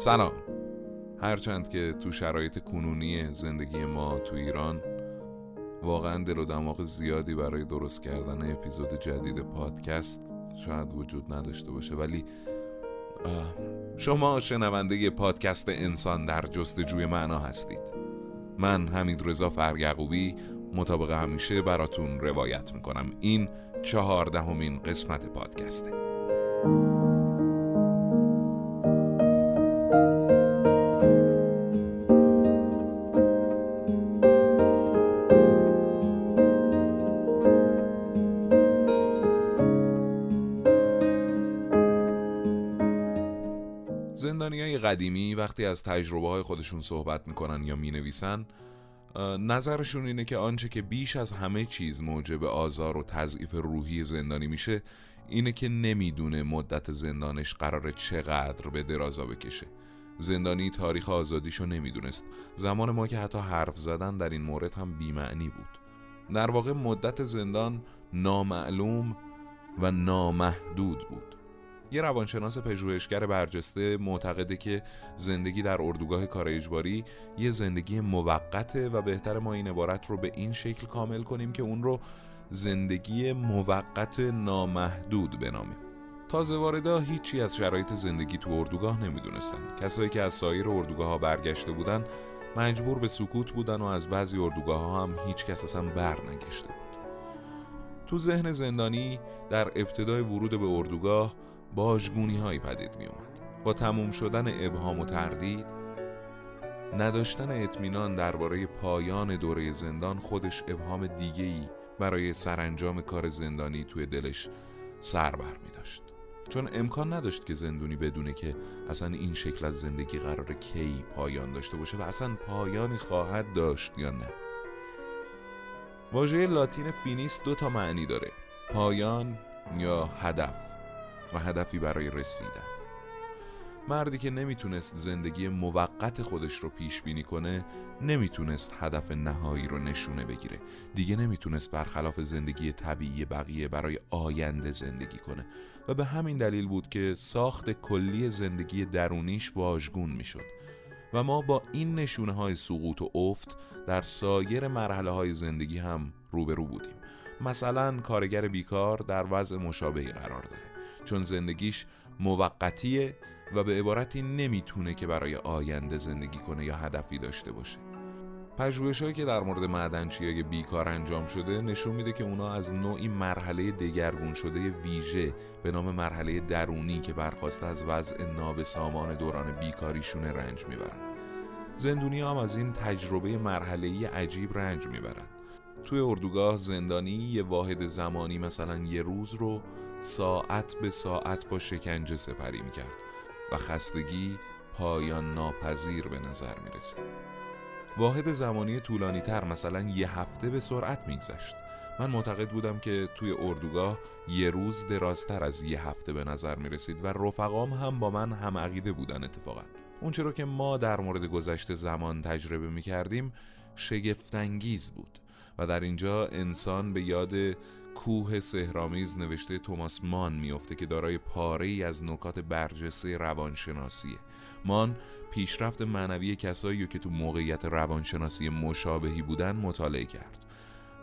سلام. هرچند که تو شرایط کنونی زندگی ما تو ایران واقعا دل و دماغ زیادی برای درست کردن اپیزود جدید پادکست شاید وجود نداشته باشه ولی شما شنونده پادکست انسان در جستجوی معنا هستید. من حمید رضا مطابق همیشه براتون روایت می‌کنم. این چهاردهمین قسمت پادکسته. قدیمی وقتی از تجربه های خودشون صحبت می‌کنن یا می‌نویسن نظرشون اینه که آنچه که بیش از همه چیز موجب آزار و تضعیف روحی زندانی میشه اینه که نمی‌دونه مدت زندانش قرار چقدر به درازا بکشه. زندانی تاریخ آزادیشو نمی‌دونست. زمان ما که حتی حرف زدن در این مورد هم بیمعنی بود. در واقع مدت زندان نامعلوم و نامحدود بود. یه روانشناس پژوهشگر برجسته معتقده که زندگی در اردوگاه کار اجباری یه زندگی موقته و بهتر ما این عبارت رو به این شکل کامل کنیم که اون رو زندگی موقت نامحدود بنامیم تازه واردا هیچی از شرایط زندگی تو اردوگاه نمی‌دونستن. کسایی که از سایر اردوگاه ها برگشته بودن مجبور به سکوت بودن و از بعضی اردوگاه ها هم هیچ کس اصلا بر نگشته بود. تو ذهن زندانی در ابتدای ورود به اردوگاه باجگونی هایی پدید می اومد با تموم شدن ابهام و تردید نداشتن اطمینان درباره پایان دوره زندان خودش ابهام دیگه ای برای سرانجام کار زندانی توی دلش سر بر می داشت چون امکان نداشت که زندونی بدونه که اصلا این شکل از زندگی قرار کی پایان داشته باشه و اصلا پایانی خواهد داشت یا نه. واژه لاتین فینیس دو تا معنی داره پایان یا هدف. و هدفی برای رسیدن. مردی که نمی‌تونست زندگی موقت خودش رو پیش بینی کنه نمی‌تونست هدف نهایی رو نشونه بگیره. دیگه نمی‌تونست برخلاف زندگی طبیعی بقیه برای آینده زندگی کنه. و به همین دلیل بود که ساخت کلی زندگی درونیش واژگون می‌شد. و ما با این نشونه های سقوط و افت در سایر مرحله های زندگی هم روبرو بودیم. مثلا کارگر بیکار در وضع مشابهی قرار داره. چون زندگیش موقتیه و به عبارتی نمی‌تونه که برای آینده زندگی کنه یا هدفی داشته باشه. پژوهش که در مورد معدنچی بیکار انجام شده نشون میده که اونا از نوعی مرحله دگرگون شده ویژه به نام مرحله درونی که برخواسته از وضع نابسامان دوران بیکاریشون رنج می‌برن. زندونی هم از این تجربه مرحله عجیب رنج می‌برن. توی اردوگاه زندانی یه واحد زمانی مثلا یه روز رو ساعت به ساعت با شکنجه سپری می‌کرد و خستگی پایان ناپذیر به نظر می‌رسید. واحد زمانی طولانی تر مثلا یه هفته به سرعت میگذشت. من معتقد بودم که توی اردوگاه یه روز درازتر از یه هفته به نظر می رسید و رفقام هم با من هم عقیده بودن اتفاقا. اون چرا که ما در مورد گذشته زمان تجربه می کردیم شگفتانگیز بود و در اینجا انسان به یاد کوه سهرامیز نوشته توماس مان میافته که دارای پاره ای از نکات برجسته روانشناسیه. مان پیشرفت معنوی کسایی که تو موقعیت روانشناسی مشابهی بودن مطالعه کرد.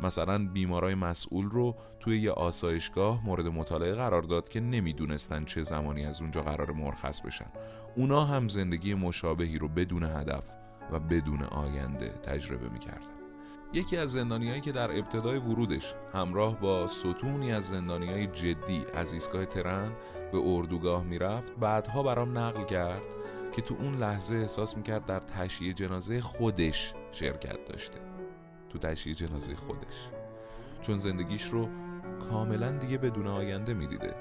مثلا بیمارای مسئول رو توی یه آسایشگاه مورد مطالعه قرار داد که نمی‌دونستن چه زمانی از اونجا قرار مرخص بشن. اونا هم زندگی مشابهی رو بدون هدف و بدون آینده تجربه می‌کردن. یکی از زندانیایی که در ابتدای ورودش همراه با ستونی از زندانیای جدی از ایستگاه ترن به اردوگاه می‌رفت بعدها برام نقل کرد که تو اون لحظه احساس می‌کرد در تشییع جنازه خودش شرکت داشته. تو تشییع جنازه خودش. چون زندگیش رو کاملا دیگه بدون آینده می‌دیده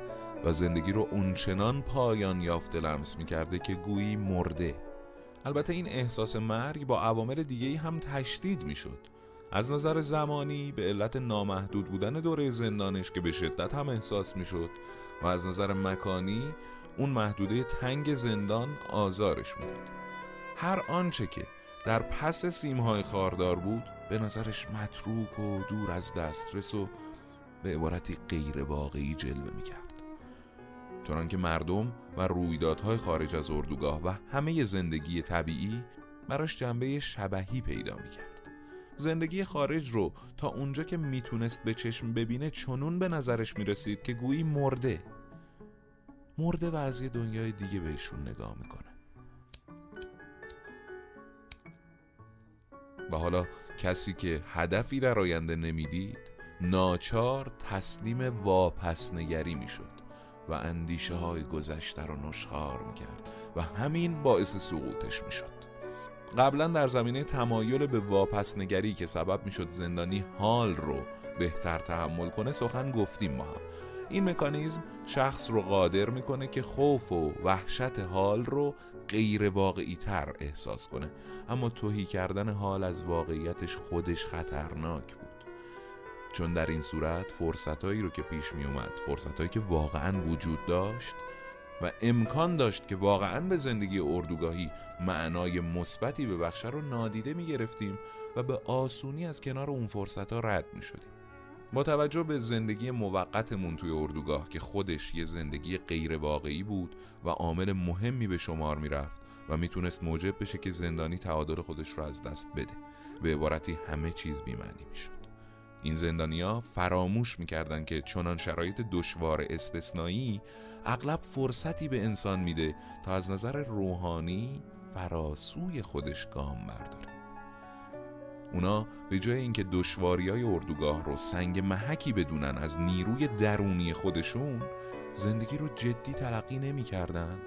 و زندگی رو اونچنان پایان یافته لمس می‌کرده که گویی مرده. البته این احساس مرگ با عوامل دیگه هم تشدید می‌شد. از نظر زمانی به علت نامحدود بودن دوره زندانش که به شدت هم احساس می‌شد و از نظر مکانی اون محدوده تنگ زندان آزارش می‌داد. هر آنچه که در پس سیمهای خاردار بود به نظرش متروک و دور از دسترس و به عبارتی غیر واقعی جلوه می‌کرد. چنانکه مردم و رویدادهای خارج از اردوگاه و همه زندگی طبیعی براش جنبه شبهی پیدا می‌کرد. زندگی خارج رو تا اونجا که می‌تونست به چشم ببینه چنون به نظرش می‌رسید که گویی مرده. مرده و از یه دنیای دیگه بهشون نگاه می‌کنه. و حالا کسی که هدفی در آینده نمی‌دید ناچار تسلیم واپسنگری می‌شد و اندیشه های گذشته رو نشخار می‌کرد و همین باعث سقوطش می‌شد. قبلا در زمینه تمایل به واپسنگری که سبب می‌شد زندانی حال رو بهتر تحمل کنه سخن گفتیم ما هم. این مکانیزم شخص رو قادر می‌کنه که خوف و وحشت حال رو غیر واقعی تر احساس کنه. اما توهی کردن حال از واقعیتش خودش خطرناک بود. چون در این صورت فرصتهایی رو که پیش می اومد فرصتهایی که واقعا وجود داشت و امکان داشت که واقعا به زندگی اردوگاهی معنای مثبتی به بخشه رو نادیده می گرفتیم و به آسونی از کنار اون فرصت ها رد می شدیم با توجه به زندگی موقتمون توی اردوگاه که خودش یه زندگی غیر واقعی بود و عامل مهمی به شمار می رفت و می‌تونست موجب بشه که زندانی تعادل خودش رو از دست بده. به عبارتی همه چیز بیمعنی می‌شد. این زندانیا فراموش می‌کردن که چنان شرایط دشوار استثنایی اغلب فرصتی به انسان میده تا از نظر روحانی فراسوی خودش گام برداره. اونا به جای اینکه دشواری های اردوگاه رو سنگ محکی بدونن از نیروی درونی خودشون زندگی رو جدی تلقی نمی‌کردن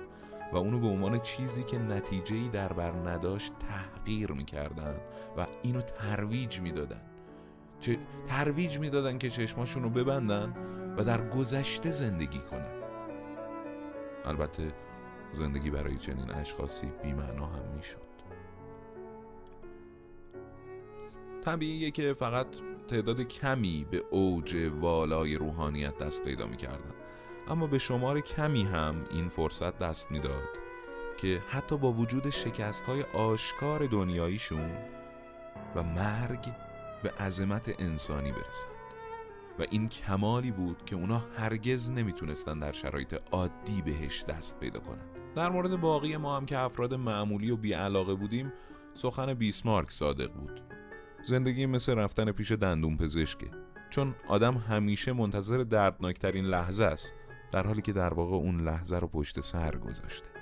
و اونو به عنوان چیزی که نتیجهی در بر نداشت تحقیر می‌کردن و اینو ترویج می‌دادن. ترویج می‌دادن که چشماشون رو ببندن و در گذشته زندگی کنن. البته زندگی برای چنین اشخاصی بیمعنا هم می‌شد. طبیعیه که فقط تعداد کمی به اوج والای روحانیت دست پیدا می‌کردن. اما به شمار کمی هم این فرصت دست می‌داد که حتی با وجود شکست های آشکار دنیاییشون و مرگ به عظمت انسانی برسن و این کمالی بود که اونا هرگز نمی‌تونستن در شرایط عادی بهش دست پیدا کنن. در مورد باقی ما هم که افراد معمولی و بیعلاقه بودیم سخن بیسمارک صادق بود. زندگی مثل رفتن پیش دندون پزشکه. چون آدم همیشه منتظر دردناکترین لحظه است در حالی که در واقع اون لحظه رو پشت سر گذاشته.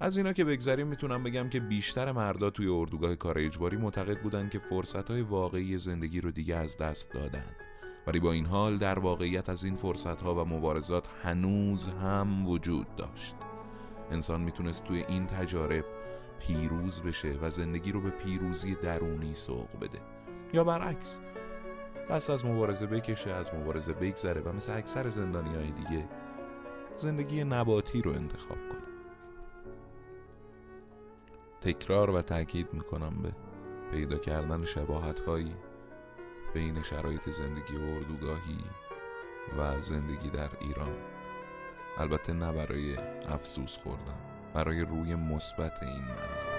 از اینا که بگذریم می‌تونم بگم که بیشتر مردا توی اردوگاه کار اجباری معتقد بودن که فرصتهای واقعی زندگی رو دیگه از دست دادن. ولی با این حال در واقعیت از این فرصتها و مبارزات هنوز هم وجود داشت. انسان می‌تونست توی این تجارب پیروز بشه و زندگی رو به پیروزی درونی سوق بده. یا برعکس دست از مبارزه بکشه از مبارزه بگذره و مثل اکثر زندانی های دیگه زندگی نباتی رو انتخاب کنه. تکرار و تاکید می‌کنم به پیدا کردن شباهت هایی بین شرایط زندگی اردوگاهی و زندگی در ایران. البته نه برای افسوس خوردن برای روی مثبت این منظور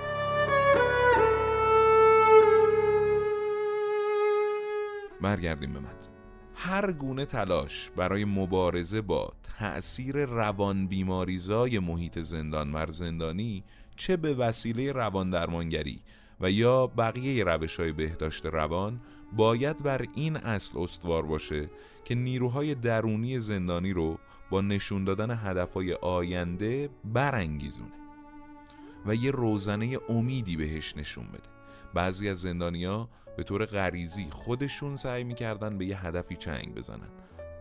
برگردیم به متن. هر گونه تلاش برای مبارزه با تأثیر روان بیماریزای محیط زندان مر زندانی چه به وسیله روان درمانگری و یا بقیه روش های بهداشت روان باید بر این اصل استوار باشه که نیروهای درونی زندانی رو با نشون دادن هدفهای آینده برانگیزونه و یه روزنه امیدی بهش نشون بده. بعضی از زندانیا به طور غریزی خودشون سعی می‌کردن به یه هدفی چنگ بزنن.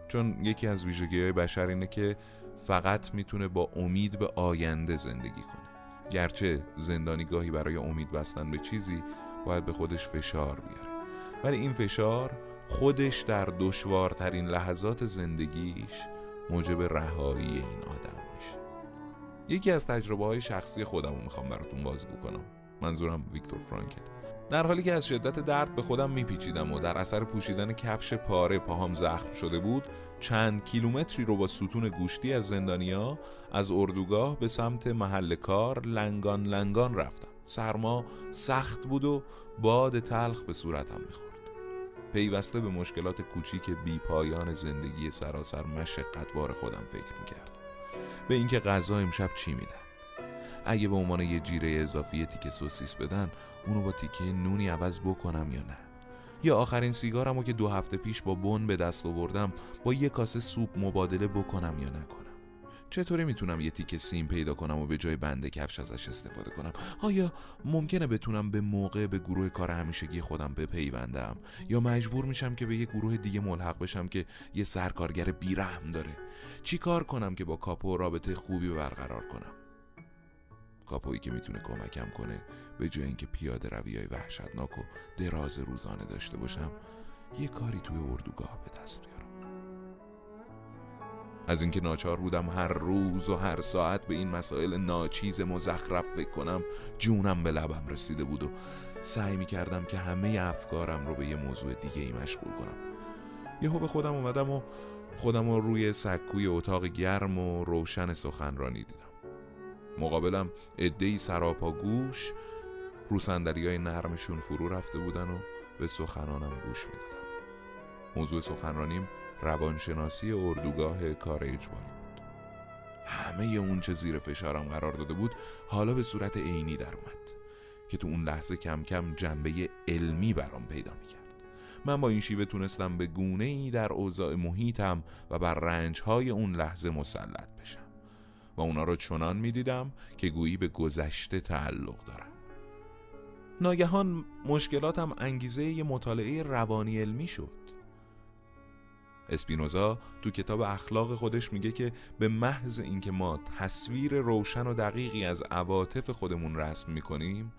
چون یکی از ویژگی های بشر اینه که فقط می‌تونه با امید به آینده زندگی کنه. گرچه زندانی گاهی برای امید بستن به چیزی باید به خودش فشار بیاره. ولی این فشار خودش در دشوارترین لحظات زندگیش موجب رهایی این آدم میشه. یکی از تجربه های شخصی خودم رو می‌خوام براتون بازگو کنم منظورم ویکتور فرانکل. در حالی که از شدت درد به خودم میپیچیدم و در اثر پوشیدن کفش پاره پاهام زخم شده بود چند کیلومتری رو با ستون گوشتی از زندانیا از اردوگاه به سمت محل کار لنگان لنگان رفتم. سرما سخت بود و باد تلخ به صورتم می‌خورد. پیوسته به مشکلات کوچیک بی پایان زندگی سراسر مشقت بار خودم فکر می‌کردم. به اینکه غذا امشب چی میدن اگه به عنوان یه جیره اضافی تیکه سوسیس بدن اونو با تیکه نونی عوض بکنم یا نه؟ یا آخرین سیگارمو که دو هفته پیش با بن به دست آوردم با یه کاسه سوپ مبادله بکنم یا نکنم؟ چطوری می‌تونم یه تیکه سیم پیدا کنم و به جای بنده کفش ازش استفاده کنم؟ آیا ممکنه بتونم به موقع به گروه کار همیشگی خودم بپیوندم؟ یا مجبور میشم که به یه گروه دیگه ملحق بشم که یه سرکارگر بیرحم داره؟ چی کار کنم که با کاپو رابطه خوبی برقرار کنم؟ کاپویی که می‌تونه کمکم کنه به جای اینکه پیاده روی های وحشتناک و دراز روزانه داشته باشم یه کاری توی اردوگاه به دست بیارم. از اینکه ناچار بودم هر روز و هر ساعت به این مسائل ناچیز مزخرف فکر کنم جونم به لبم رسیده بود و سعی می کردم که همه افکارم رو به یه موضوع دیگه ای مشغول کنم. یهو به خودم اومدم و خودم رو روی سکوی اتاق گرم و روشن سخنرانی دیدم. مقابلم عدهای سراپا گوش رو های نرمشون فرو رفته بودن و به سخنانم گوش می‌دادم موضوع سخنرانیم روانشناسی اردوگاه کار اجباری بود. همه اون چه زیر فشارم قرار داده بود حالا به صورت عینی در اومد که تو اون لحظه کم کم جنبه علمی برام پیدا می‌کرد. من با این شیوه تونستم به گونه ای در اوضاع محیطم و بر رنج های اون لحظه مسلط بشم. و اونا رو چنان می‌دیدم که گویی به گذشته تعلق دارن. ناگهان مشکلاتم انگیزه یه مطالعه روانی علمی شد. اسپینوزا تو کتاب اخلاق خودش میگه که به محض اینکه ما تصویر روشن و دقیقی از عواطف خودمون رسم می‌کنیم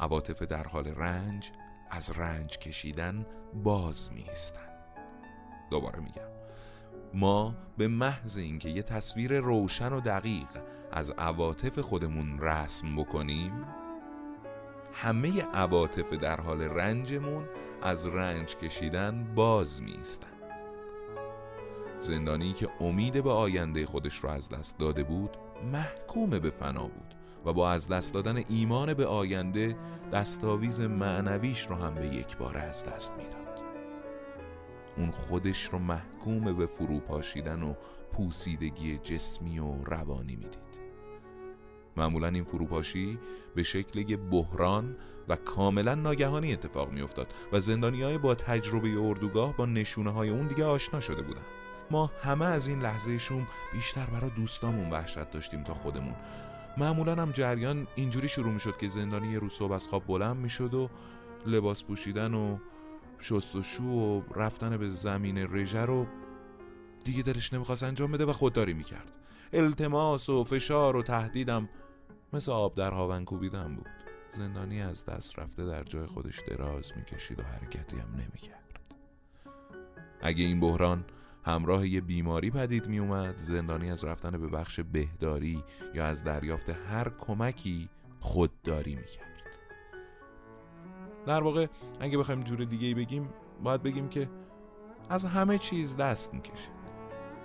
عواطف در حال رنج از رنج کشیدن باز میستن دوباره میگم. ما به محض اینکه یه تصویر روشن و دقیق از عواطف خودمون رسم بکنیم همه عواطف در حال رنجمون از رنج کشیدن باز میستن زندانی که امید به آینده خودش رو از دست داده بود محکوم به فنا بود و با از دست دادن ایمان به آینده دستاویز معنویش رو هم به یک بار از دست می‌داد. اون خودش رو محکوم به فروپاشیدن و پوسیدگی جسمی و روانی می‌دید. معمولا این فروپاشی به شکل بحران و کاملا ناگهانی اتفاق میافتاد و زندانی های با تجربه اردوگاه با نشونه های اون دیگه آشنا شده بودن. ما همه از این لحظه شوم بیشتر برای دوستامون وحشت داشتیم تا خودمون. معمولا هم جریان اینجوری شروع می شد که زندانی یه روز صبح از خواب بلند می شد و لباس پوشیدن و شستشو و رفتن به زمین رژه رو دیگه دلش نمی‌خواست انجام بده و خودداری می‌کرد. التماس و فشار و تهدیدم مثل آب در هاون کوبیدن بود. زندانی از دست رفته در جای خودش دراز می‌کشید و حرکتی هم نمی‌کرد. اگه این بحران همراه یه بیماری پدید می اومد زندانی از رفتن به بخش بهداری یا از دریافت هر کمکی خودداری می کرد در واقع اگه بخوایم جور دیگه بگیم باید بگیم که از همه چیز دست می‌کشید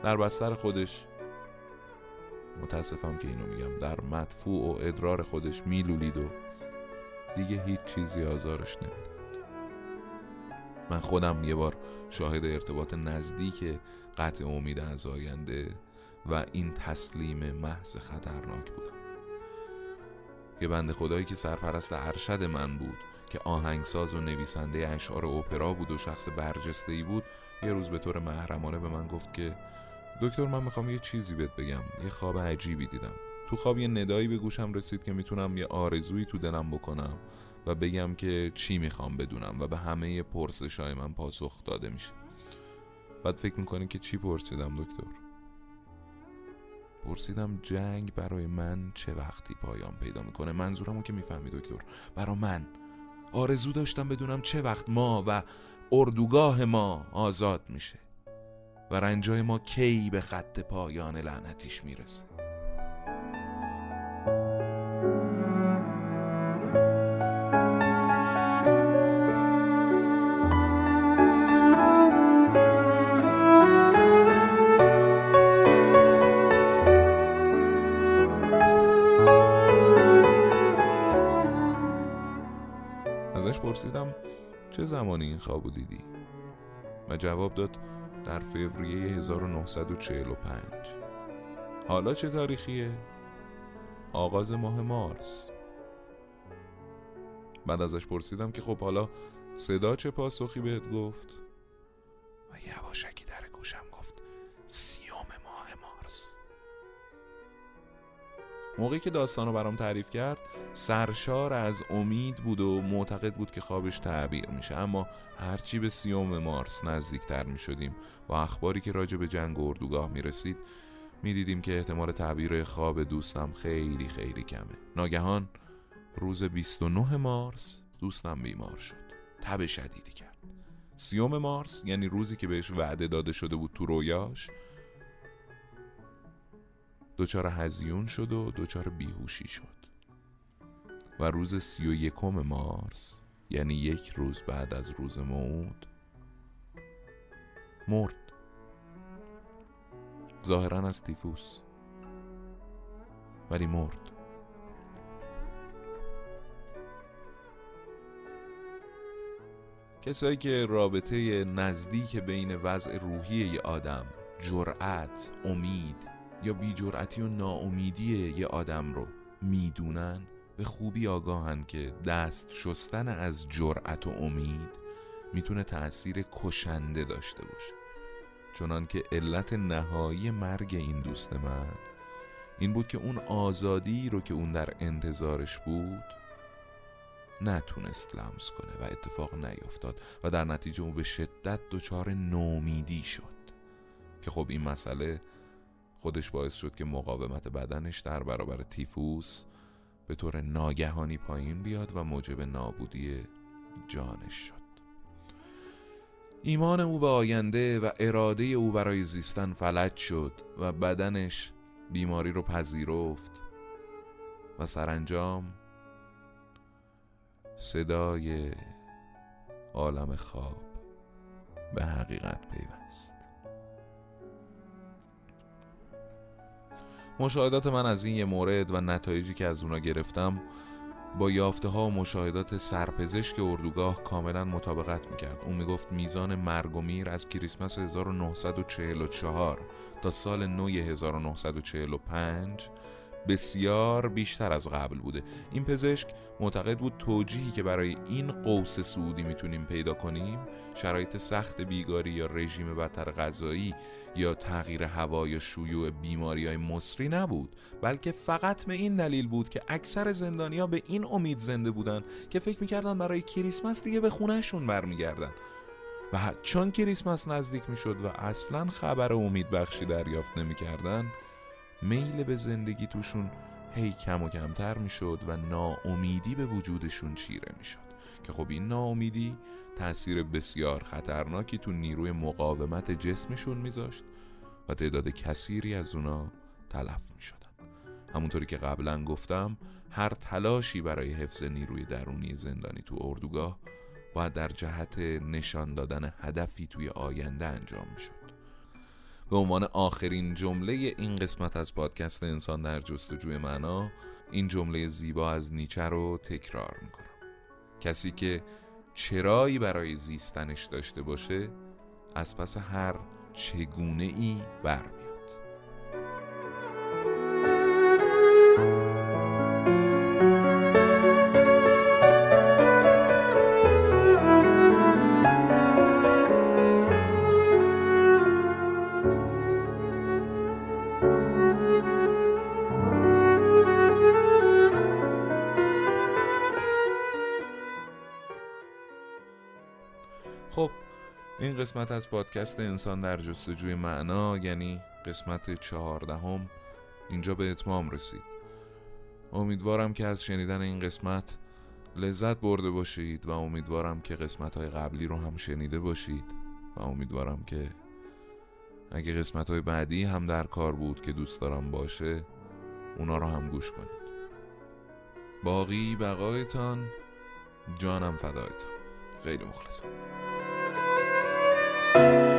در بستر خودش متاسفم که اینو میگم در مدفوع و ادرار خودش میلولید و دیگه هیچ چیزی آزارش نمی‌داد. من خودم یه بار شاهد ارتباط نزدیک قطع امید از آینده و این تسلیم محض خطرناک بودم. یه بند خدایی که سرپرست ارشد من بود که آهنگساز و نویسنده اشعار اوپرا بود و شخص برجسته ای بود یه روز به طور محرمانه به من گفت که دکتر من می‌خوام یه چیزی بهت بگم یه خواب عجیبی دیدم. تو خواب یه ندایی به گوشم رسید که می‌تونم یه آرزویی تو دلم بکنم و بگم که چی می‌خوام بدونم و به همه پرسش های من پاسخ داده میشه. بعد فکر می‌کنی که چی پرسیدم دکتر؟ پرسیدم جنگ برای من چه وقتی پایان پیدا می‌کنه؟ منظورمو که می‌فهمی دکتر. برای من. آرزو داشتم بدونم چه وقت ما و اردوگاه ما آزاد میشه و رنجای ما کی به خط پایان لعنتیش می‌رسه. زمانی این خوابو دیدی؟ و جواب داد در فوریه 1945 حالا چه تاریخیه؟ آغاز ماه مارس بعد ازش پرسیدم که خب حالا صدا چه پاسخی بهت گفت؟ و یواشکی در گوشم گفت سیوم ماه مارس موقعی که داستانو برام تعریف کرد سرشار از امید بود و معتقد بود که خوابش تعبیر میشه. اما هرچی به سیوم مارس نزدیکتر می‌شدیم با اخباری که راجع به جنگ اردوگاه می‌رسید می‌دیدیم که احتمال تعبیر خواب دوستم خیلی خیلی کمه. ناگهان روز 29 مارس دوستم بیمار شد. تب شدیدی کرد. سیوم مارس یعنی روزی که بهش وعده داده شده بود تو رویاش دچار هزیون شد و دچار بیهوشی شد. و روز سی و یکم مارس یعنی یک روز بعد از روز موعود مرد. ظاهرا از تیفوس ولی مرد. کسایی که رابطه نزدیک بین وضع روحی یه آدم جرأت، امید یا بیجرأتی و ناامیدی یه آدم رو می‌دونن به خوبی آگاهن که دست شستن از جرأت و امید می‌تونه تأثیر کشنده داشته باشه. چنان که علت نهایی مرگ این دوست من این بود که اون آزادی رو که اون در انتظارش بود نتونست لمس کنه و اتفاق نیفتاد و در نتیجه او به شدت دچار نومیدی شد. که خب این مسئله خودش باعث شد که مقاومت بدنش در برابر تیفوس به طور ناگهانی پایین بیاد و موجب نابودی جانش شد. ایمان او به آینده و اراده او برای زیستن فلج شد و بدنش بیماری رو پذیرفت و سرانجام صدای عالم خواب به حقیقت پیوست. مشاهدات من از این یه مورد و نتایجی که از اونا گرفتم با یافته ها و مشاهدات سرپزشک اردوگاه کاملا مطابقت می‌کرد. اون می‌گفت میزان مرگ و میر از کریسمس 1944 تا سال نو 1945 بسیار بیشتر از قبل بوده. این پزشک معتقد بود توجیهی که برای این قوس سعودی می‌تونیم پیدا کنیم شرایط سخت بیگاری یا رژیم بدتر غذایی یا تغییر هوا یا شیوع بیماری های مصری نبود بلکه فقط به این دلیل بود که اکثر زندانیا به این امید زنده بودن که فکر می‌کردن برای کریسمس دیگه به خونهشون برمیگردن. و چون کریسمس نزدیک می‌شد و اصلا خبر امید بخشی دریافت نمی‌کردن میل به زندگی توشون هی کم و کمتر می‌شد و ناامیدی به وجودشون چیره می‌شد. که خب این ناامیدی تاثیر بسیار خطرناکی تو نیروی مقاومت جسمشون میذاشت و تعداد کثیری از اونا تلف می‌شدن. همونطوری که قبلا گفتم هر تلاشی برای حفظ نیروی درونی زندانی تو اردوگاه باید در جهت نشان دادن هدفی توی آینده انجام می‌شد. به عنوان آخرین جمله این قسمت از پادکست انسان در جستجوی معنا این جمله زیبا از نیچه رو تکرار می‌کنم. کسی که چرایی برای زیستنش داشته باشه از پس هر چگونه ای برمیاد. قسمت از پادکست انسان در جستجوی معنا یعنی قسمت چهاردهم. اینجا به اتمام رسید. امیدوارم که از شنیدن این قسمت لذت برده باشید و امیدوارم که قسمت های قبلی رو هم شنیده باشید و امیدوارم که اگه قسمت های بعدی هم در کار بود که دوست دارم باشه اونا رو هم گوش کنید. باقی بقایتان جانم فدایتان. خیلی مخلصم. Thank you.